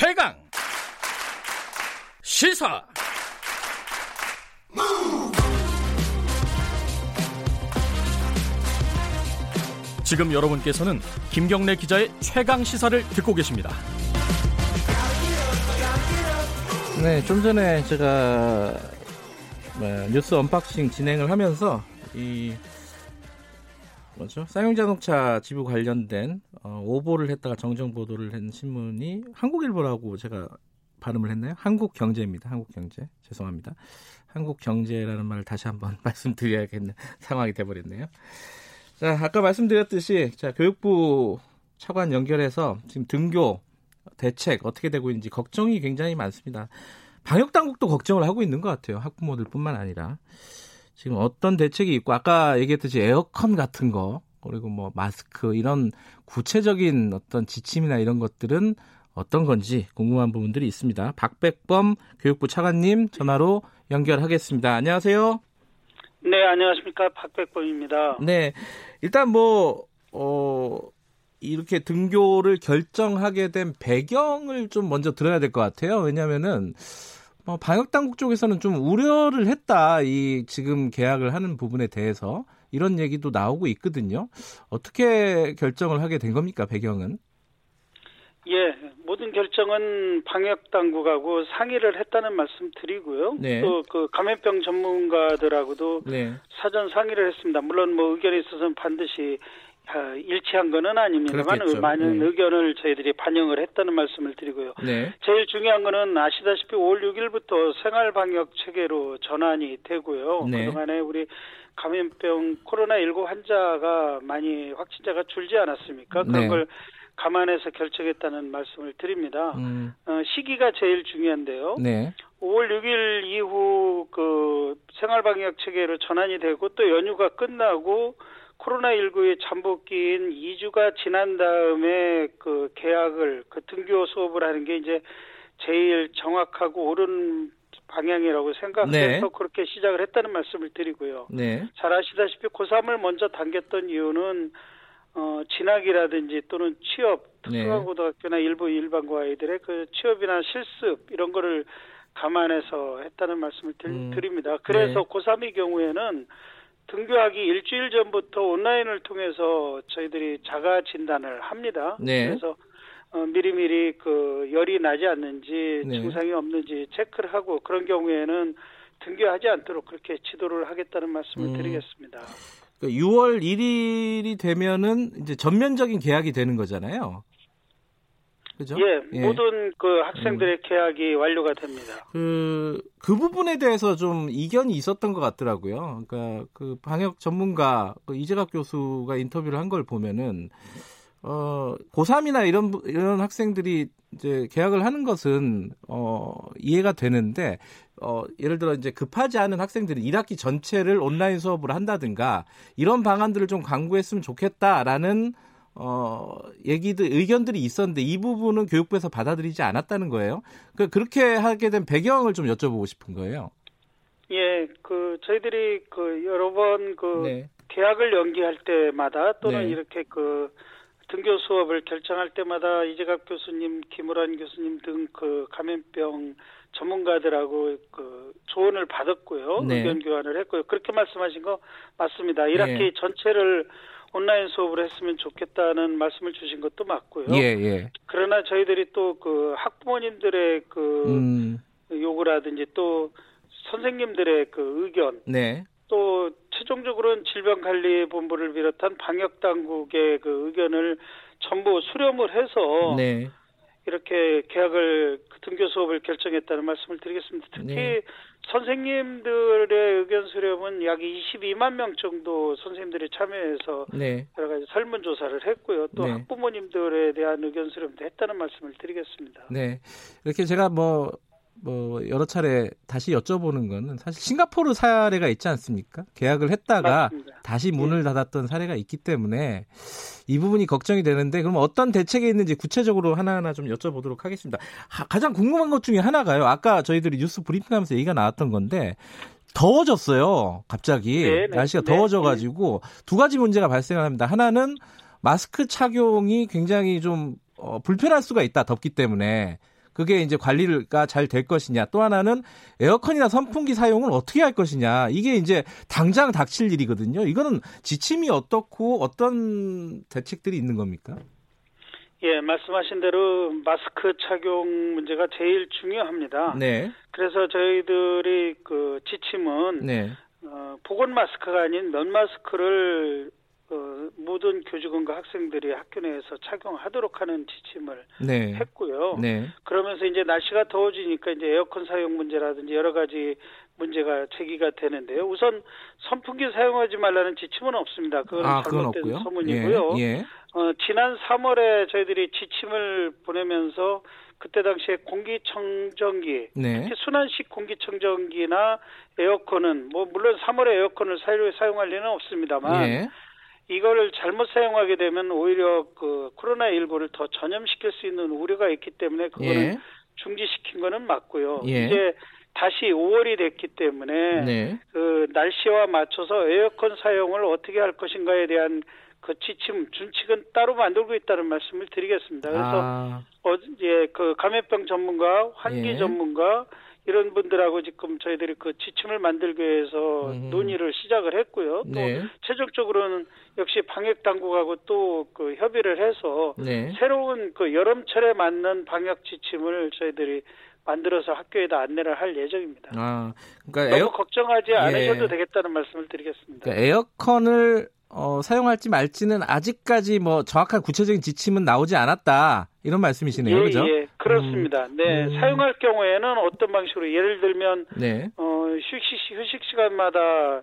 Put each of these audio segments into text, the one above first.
최강 시사 지금 여러분께서는 김경래 기자의 최강 시사를 듣고 계십니다. 네, 좀 전에 제가 뭐, 뉴스 unboxing 진행을 하면서 이 뭐죠? 쌍용자동차 지부 관련된 어, 오보를 했다가 정정 보도를 한 신문이 한국일보라고 제가 발음을 했나요? 한국경제입니다. 한국경제. 죄송합니다. 한국경제라는 말을 다시 한번 말씀드려야겠는 상황이 돼버렸네요. 자, 아까 말씀드렸듯이 자 교육부 차관 연결해서 지금 등교 대책 어떻게 되고 있는지 걱정이 굉장히 많습니다. 방역 당국도 걱정을 하고 있는 것 같아요. 학부모들뿐만 아니라 지금 어떤 대책이 있고 아까 얘기했듯이 에어컨 같은 거 그리고 뭐 마스크 이런 구체적인 어떤 지침이나 이런 것들은 어떤 건지 궁금한 부분들이 있습니다. 박백범 교육부 차관님 전화로 연결하겠습니다. 안녕하세요. 네, 안녕하십니까. 박백범입니다. 네. 일단 뭐, 어, 이렇게 등교를 결정하게 된 배경을 좀 먼저 들어야 될 것 같아요. 왜냐면은, 뭐 방역 당국 쪽에서는 좀 우려를 했다. 이 지금 계약을 하는 부분에 대해서 이런 얘기도 나오고 있거든요. 어떻게 결정을 하게 된 겁니까? 배경은? 예, 모든 결정은 방역 당국하고 상의를 했다는 말씀 드리고요. 네. 또그 감염병 전문가들하고도 네. 사전 상의를 했습니다. 물론 뭐 의견에 있어서는 반드시 아, 일치한 거는 아닙니다만 그렇겠죠. 많은 네. 의견을 저희들이 반영을 했다는 말씀을 드리고요. 네. 제일 중요한 거는 아시다시피 5월 6일부터 생활 방역 체계로 전환이 되고요. 네. 그동안에 우리 감염병 코로나19 환자가 많이 확진자가 줄지 않았습니까? 그런 네. 걸 감안해서 결정했다는 말씀을 드립니다. 음, 어, 시기가 제일 중요한데요. 네. 5월 6일 이후 그 생활 방역 체계로 전환이 되고 또 연휴가 끝나고 코로나19의 잠복기인 2주가 지난 다음에 그 계약을 그 등교 수업을 하는 게 이제 제일 정확하고 옳은 방향이라고 생각해서 네. 그렇게 시작을 했다는 말씀을 드리고요. 네. 잘 아시다시피 고3을 먼저 당겼던 이유는 어, 진학이라든지 또는 취업, 네. 특성화고등학교나 일부 일반고 아이들의 그 취업이나 실습 이런 거를 감안해서 했다는 말씀을 드, 음, 드립니다. 그래서 네. 고3의 경우에는 등교하기 일주일 전부터 온라인을 통해서 저희들이 자가 진단을 합니다. 네. 그래서 어, 미리미리 그 열이 나지 않는지 네. 증상이 없는지 체크를 하고 그런 경우에는 등교하지 않도록 그렇게 지도를 하겠다는 말씀을 음. 드리겠습니다. 그 6월 1일이 되면은 이제 전면적인 계약이 되는 거잖아요. 그죠? 예, 모든 그 학생들의 계약이 완료가 됩니다. 그, 그 부분에 대해서 좀 이견이 있었던 것 같더라고요. 그러니까 그 방역 전문가 그 이재갑 교수가 인터뷰를 한 걸 보면은 어, 고3이나 이런 부- 이런 학생들이 이제 계약을 하는 것은 어, 이해가 되는데 어, 예를 들어 이제 급하지 않은 학생들이 1학기 전체를 온라인 수업을 한다든가 이런 방안들을 좀 강구했으면 좋겠다라는 어, 얘기들, 의견들이 있었는데 이 부분은 교육부에서 받아들이지 않았다는 거예요. 그, 그렇게 하게 된 배경을 좀 여쭤보고 싶은 거예요. 예, 그 저희들이 그 여러 번 그 네. 계약을 연기할 때마다 또는 네. 이렇게 그 등교 수업을 결정할 때마다 이재갑 교수님, 김우란 교수님 등 그 감염병 전문가들하고 그 조언을 받았고요. 네. 의견 교환을 했고요. 그렇게 말씀하신 거 맞습니다. 1학기 네. 전체를 온라인 수업을 했으면 좋겠다는 말씀을 주신 것도 맞고요. 예, 예. 그러나 저희들이 또 그 학부모님들의 그 음, 요구라든지 또 선생님들의 그 의견 네. 또 최종적으로는 질병관리본부를 비롯한 방역 당국의 그 의견을 전부 수렴을 해서 네. 이렇게 계약을 그 등교 수업을 결정했다는 말씀을 드리겠습니다. 특히 네. 선생님들의 의견 수렴은 약 22만 명 정도 선생님들이 참여해서 네. 여러 가지 설문 조사를 했고요. 또 네. 학부모님들에 대한 의견 수렴도 했다는 말씀을 드리겠습니다. 네. 이렇게 제가 뭐, 뭐, 여러 차례 다시 여쭤보는 거는 사실 싱가포르 사례가 있지 않습니까? 계약을 했다가 맞습니다. 다시 문을 닫았던 사례가 있기 때문에 이 부분이 걱정이 되는데 그럼 어떤 대책이 있는지 구체적으로 하나하나 좀 여쭤보도록 하겠습니다. 하- 가장 궁금한 것 중에 하나가요. 아까 저희들이 뉴스 브리핑하면서 얘기가 나왔던 건데 더워졌어요. 갑자기 네, 네. 날씨가 네, 더워져가지고 두 가지 문제가 발생을 합니다. 하나는 마스크 착용이 굉장히 좀 어, 불편할 수가 있다. 덥기 때문에 그게 이제 관리가 잘 될 것이냐. 또 하나는 에어컨이나 선풍기 사용을 어떻게 할 것이냐. 이게 이제 당장 닥칠 일이거든요. 이거는 지침이 어떻고 어떤 대책들이 있는 겁니까? 예, 말씀하신 대로 마스크 착용 문제가 제일 중요합니다. 네. 그래서 저희들이 그 지침은 네. 어, 보건 마스크가 아닌 면 마스크를 어, 모든 교직원과 학생들이 학교 내에서 착용하도록 하는 지침을 네. 했고요. 네. 그러면서 이제 날씨가 더워지니까 이제 에어컨 사용 문제라든지 여러 가지 문제가 제기가 되는데요. 우선 선풍기 사용하지 말라는 지침은 없습니다. 그건 아, 그건 잘못된 없고요. 소문이고요. 예. 예. 어, 지난 3월에 저희들이 지침을 보내면서 그때 당시에 공기청정기, 네. 특히 순환식 공기청정기나 에어컨은 뭐 물론 3월에 에어컨을 사용할 리는 없습니다만 예. 이거를 잘못 사용하게 되면 오히려 그 코로나 19를 더 전염시킬 수 있는 우려가 있기 때문에 그거는 예. 중지시킨 거는 맞고요. 예. 이제 다시 5월이 됐기 때문에 네. 그 날씨와 맞춰서 에어컨 사용을 어떻게 할 것인가에 대한 그 지침 준칙은 따로 만들고 있다는 말씀을 드리겠습니다. 그래서 아, 어제 그 감염병 전문가, 환기 예. 전문가 이런 분들하고 지금 저희들이 그 지침을 만들기 위해서 음. 논의를 시작을 했고요. 또 네. 최종적으로는 역시 방역 당국하고 또 그 협의를 해서 네. 새로운 그 여름철에 맞는 방역 지침을 저희들이 만들어서 학교에다 안내를 할 예정입니다. 아, 그러니까 너무 에어, 걱정하지 예. 않으셔도 되겠다는 말씀을 드리겠습니다. 그러니까 에어컨을 어, 사용할지 말지는 아직까지 뭐 정확한 구체적인 지침은 나오지 않았다 이런 말씀이시네요, 예, 그죠? 예, 그렇습니다. 네, 음. 사용할 경우에는 어떤 방식으로 예를 들면 네, 어, 휴식, 휴식 시간마다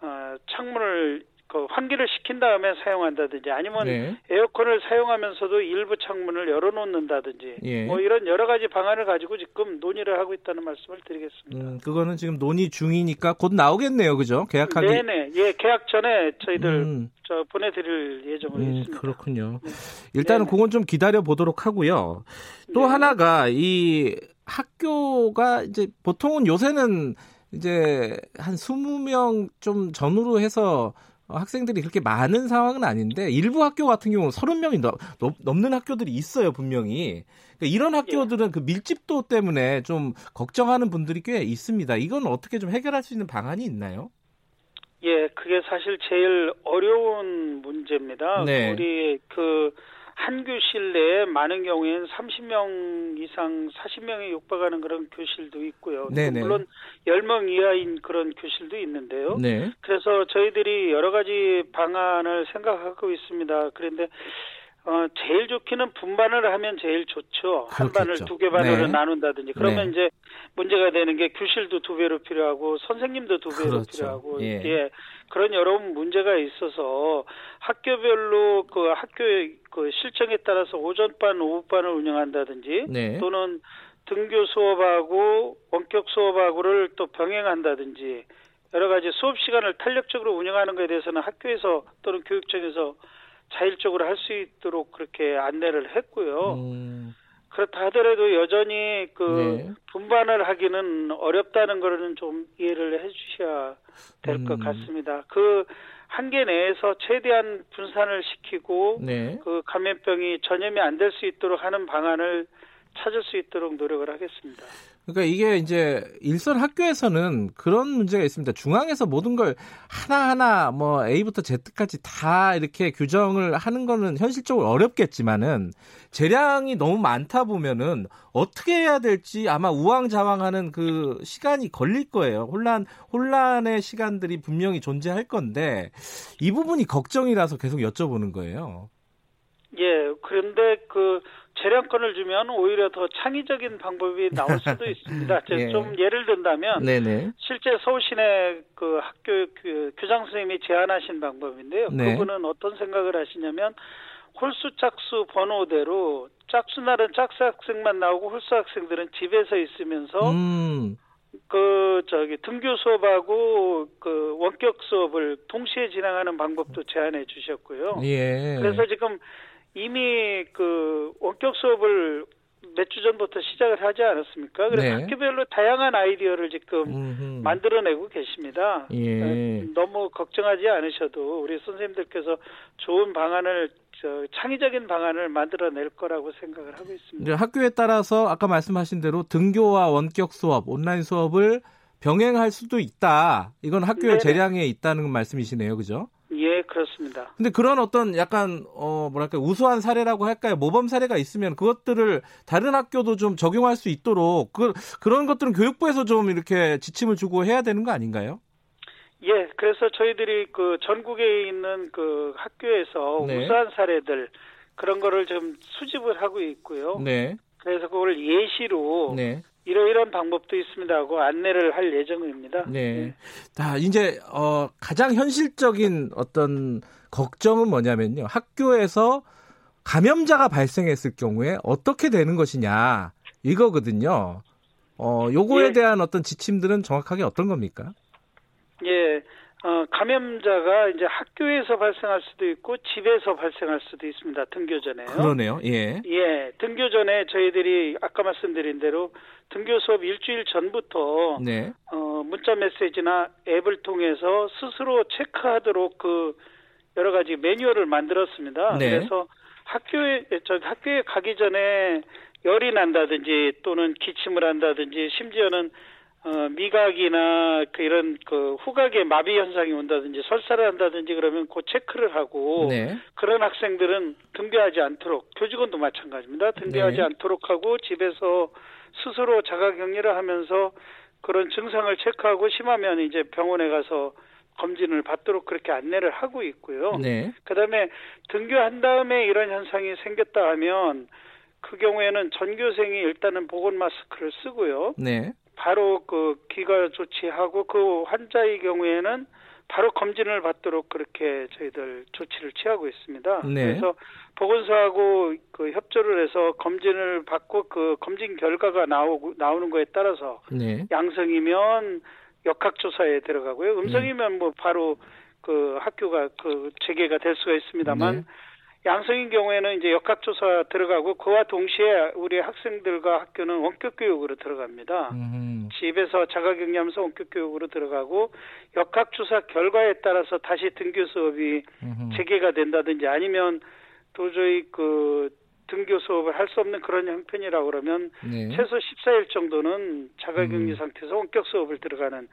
어, 창문을 그 환기를 시킨 다음에 사용한다든지 아니면 네, 에어컨을 사용하면서도 일부 창문을 열어놓는다든지 예. 뭐 이런 여러 가지 방안을 가지고 지금 논의를 하고 있다는 말씀을 드리겠습니다. 음, 그거는 지금 논의 중이니까 곧 나오겠네요, 그죠? 계약하기. 네네, 예, 계약 전에 저희들 음, 저 보내드릴 예정은 음, 있습니다. 그렇군요. 네. 일단은 네네. 그건 좀 기다려 보도록 하고요. 또 네. 하나가 이 학교가 이제 보통은 요새는 이제 한 20명 좀 전후로 해서 어, 학생들이 그렇게 많은 상황은 아닌데 일부 학교 같은 경우는 30명이 넘, 넘는 학교들이 있어요, 분명히. 그러니까 이런 학교들은 그 밀집도 때문에 좀 걱정하는 분들이 꽤 있습니다. 이건 어떻게 좀 해결할 수 있는 방안이 있나요? 예, 그게 사실 제일 어려운 문제입니다. 네. 우리 그 한 교실 내에 많은 경우에는 30명 이상 40명에 육박하는 그런 교실도 있고요. 또 네네. 물론 10명 이하인 그런 교실도 있는데요. 네. 그래서 저희들이 여러 가지 방안을 생각하고 있습니다. 그런데 어, 제일 좋기는 분반을 하면 제일 좋죠. 한 반을 그렇겠죠. 두개 반으로 네. 나눈다든지. 그러면 네. 이제 문제가 되는 게 교실도 두 배로 필요하고 선생님도 두 배로 그렇죠. 필요하고 예. 예. 그런 여러 문제가 있어서 학교별로 그 학교의 그 실정에 따라서 오전반, 오후반을 운영한다든지 네. 또는 등교 수업하고 원격 수업하고를 또 병행한다든지 여러 가지 수업 시간을 탄력적으로 운영하는 것에 대해서는 학교에서 또는 교육청에서 자율적으로 할 수 있도록 그렇게 안내를 했고요. 음, 그렇다 하더라도 여전히 그 네. 분반을 하기는 어렵다는 거는 좀 이해를 해 주셔야 될것 음. 같습니다. 그 한계 내에서 최대한 분산을 시키고 네. 그 감염병이 전염이 안 될 수 있도록 하는 방안을 찾을 수 있도록 노력을 하겠습니다. 그러니까 이게 이제 일선 학교에서는 그런 문제가 있습니다. 중앙에서 모든 걸 하나하나 뭐 A부터 Z까지 다 이렇게 규정을 하는 거는 현실적으로 어렵겠지만은 재량이 너무 많다 보면은 어떻게 해야 될지 아마 우왕좌왕하는 그 시간이 걸릴 거예요. 혼란 혼란의 시간들이 분명히 존재할 건데 이 부분이 걱정이라서 계속 여쭤보는 거예요. 예, 그런데 그 재량권을 주면 오히려 더 창의적인 방법이 나올 수도 있습니다. 저- 예. 좀 예를 든다면 네네. 실제 서울시내 그 학교 그 교장 선생님이 제안하신 방법인데요. 네. 그분은 어떤 생각을 하시냐면 홀수 짝수 번호대로 짝수 날은 짝수 학생만 나오고 홀수 학생들은 집에서 있으면서 음. 그 저기 등교 수업하고 그 원격 수업을 동시에 진행하는 방법도 제안해 주셨고요. 예. 그래서 지금 이미 그 원격 수업을 몇 주 전부터 시작을 하지 않았습니까? 그래서 네. 학교별로 다양한 아이디어를 지금 음흠. 만들어내고 계십니다. 예. 네, 너무 걱정하지 않으셔도 우리 선생님들께서 좋은 방안을 저 창의적인 방안을 만들어낼 거라고 생각을 하고 있습니다. 학교에 따라서 아까 말씀하신 대로 등교와 원격 수업, 온라인 수업을 병행할 수도 있다. 이건 학교의 네네. 재량에 있다는 말씀이시네요, 그죠? 예, 그렇습니다. 근데 그런 어떤 약간 어 뭐랄까 우수한 사례라고 할까요? 모범 사례가 있으면 그것들을 다른 학교도 좀 적용할 수 있도록 그 그런 것들은 교육부에서 좀 이렇게 지침을 주고 해야 되는 거 아닌가요? 예, 그래서 저희들이 그 전국에 있는 그 학교에서 네. 우수한 사례들 그런 거를 좀 수집을 하고 있고요. 네. 그래서 그걸 예시로 네. 이러이러한 방법도 있습니다 하고 안내를 할 예정입니다. 네. 자, 이제 어 가장 현실적인 어떤 걱정은 뭐냐면요. 학교에서 감염자가 발생했을 경우에 어떻게 되는 것이냐. 이거거든요. 어, 요거에 예. 대한 어떤 지침들은 정확하게 어떤 겁니까? 예, 어, 감염자가 이제 학교에서 발생할 수도 있고 집에서 발생할 수도 있습니다. 등교 전에요. 그러네요. 예. 예, 등교 전에 저희들이 아까 말씀드린 대로 등교 수업 일주일 전부터 네. 어, 문자 메시지나 앱을 통해서 스스로 체크하도록 그 여러 가지 매뉴얼을 만들었습니다. 네. 그래서 학교에 저 학교에 가기 전에 열이 난다든지 또는 기침을 한다든지 심지어는 어, 미각이나 그 이런 그 후각의 마비 현상이 온다든지 설사를 한다든지 그러면 그 체크를 하고 네. 그런 학생들은 등교하지 않도록 교직원도 마찬가지입니다. 등교하지 네. 않도록 하고 집에서 스스로 자가 격리를 하면서 그런 증상을 체크하고 심하면 이제 병원에 가서 검진을 받도록 그렇게 안내를 하고 있고요. 네. 그다음에 등교한 다음에 이런 현상이 생겼다 하면 그 경우에는 전교생이 일단은 보건 마스크를 쓰고요. 네. 바로 그 귀가 조치하고 그 환자의 경우에는 바로 검진을 받도록 그렇게 저희들 조치를 취하고 있습니다. 네. 그래서 보건소하고 그 협조를 해서 검진을 받고 그 검진 결과가 나오고 나오는 거에 따라서 네. 양성이면 역학조사에 들어가고요. 음. 음성이면 뭐 바로 그 학교가 그 재개가 될 수가 있습니다만 네. 양성인 경우에는 이제 역학조사 들어가고 그와 동시에 우리 학생들과 학교는 원격 교육으로 들어갑니다. 음. 집에서 자가격리하면서 원격 교육으로 들어가고 역학조사 결과에 따라서 다시 등교 수업이 음. 재개가 된다든지 아니면 도저히 그 등교 수업을 할 수 없는 그런 형편이라고 그러면 네. 최소 14일 정도는 자가격리 음. 상태에서 원격 수업을 들어가는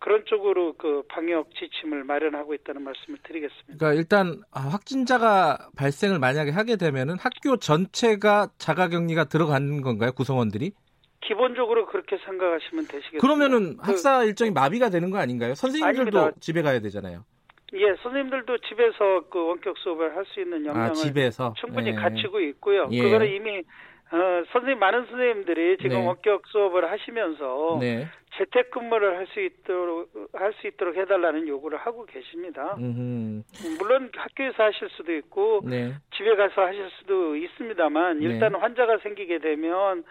그런 쪽으로 그 방역 지침을 마련하고 있다는 말씀을 드리겠습니다. 그러니까 일단 아, 확진자가 발생을 만약에 하게 되면은 학교 전체가 자가격리가 들어가는 건가요? 구성원들이? 기본적으로 그렇게 생각하시면 되시겠습니다. 그러면은 그- 학사 일정이 마비가 되는 거 아닌가요? 선생님들도 아닙니다. 집에 가야 되잖아요. 예, 선생님들도 집에서 그 원격 수업을 할 수 있는 역량을 아, 집에서 충분히 네. 갖추고 있고요. 예. 그거는 이미 어, 선생님 많은 선생님들이 지금 네. 원격 수업을 하시면서 네. 재택근무를 할 수 있도록 할 수 있도록 해달라는 요구를 하고 계십니다. 음흠. 물론 학교에서 하실 수도 있고 네. 집에 가서 하실 수도 있습니다만 네. 일단 환자가 생기게 되면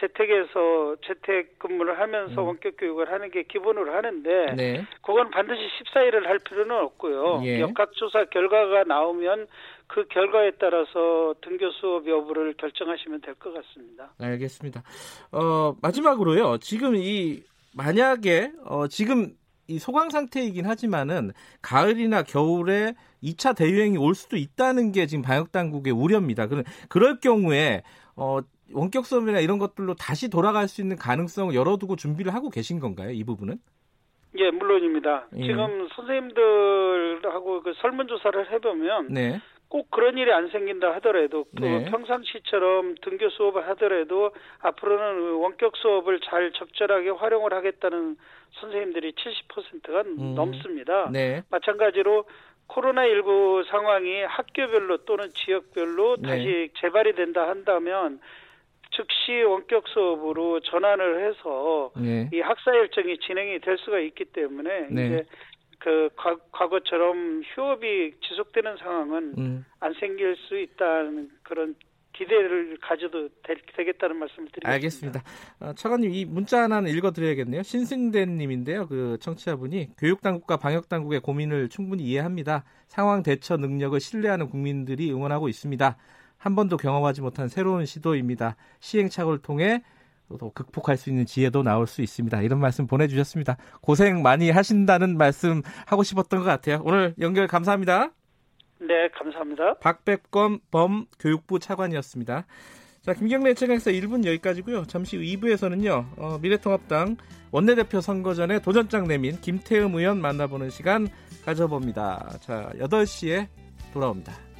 재택에서 재택 근무를 하면서 음. 원격 교육을 하는 게 기본으로 하는데 네. 그건 반드시 14일을 할 필요는 없고요. 예. 역학조사 결과가 나오면 그 결과에 따라서 등교 수업 여부를 결정하시면 될 것 같습니다. 알겠습니다. 어, 마지막으로요. 지금 이 만약에 어, 지금 이 소강 상태이긴 하지만은 가을이나 겨울에 2차 대유행이 올 수도 있다는 게 지금 방역 당국의 우려입니다. 그런 그럴 경우에 어, 원격 수업이나 이런 것들로 다시 돌아갈 수 있는 가능성을 열어두고 준비를 하고 계신 건가요? 이 부분은? 예, 물론입니다. 예. 지금 선생님들하고 그 설문조사를 해보면 네. 꼭 그런 일이 안 생긴다 하더라도 그 네. 평상시처럼 등교 수업을 하더라도 앞으로는 원격 수업을 잘 적절하게 활용을 하겠다는 선생님들이 70%가 음. 넘습니다. 네. 마찬가지로 코로나19 상황이 학교별로 또는 지역별로 네. 다시 재발이 된다 한다면 즉시 원격 수업으로 전환을 해서 네. 이 학사 일정이 진행이 될 수가 있기 때문에 네. 이제 그 과, 과거처럼 휴업이 지속되는 상황은 음. 안 생길 수 있다는 그런 기대를 가져도 되, 겠다는 말씀을 드리겠습니다. 알겠습니다. 어, 차관님 이 문자 하나는 읽어드려야겠네요. 신승대님인데요. 그 청취자분이 교육당국과 방역당국의 고민을 충분히 이해합니다. 상황 대처 능력을 신뢰하는 국민들이 응원하고 있습니다. 한 번도 경험하지 못한 새로운 시도입니다. 시행착오를 통해 또 극복할 수 있는 지혜도 나올 수 있습니다. 이런 말씀 보내주셨습니다. 고생 많이 하신다는 말씀 하고 싶었던 것 같아요. 오늘 연결 감사합니다. 네, 감사합니다. 박백검 범 교육부 차관이었습니다. 자, 김경래 최강에서 1분 여기까지고요. 잠시 후 2부에서는요. 어, 미래통합당 원내대표 선거 전에 도전장 내민 김태흠 의원 만나보는 시간 가져봅니다. 자, 8시에 돌아옵니다.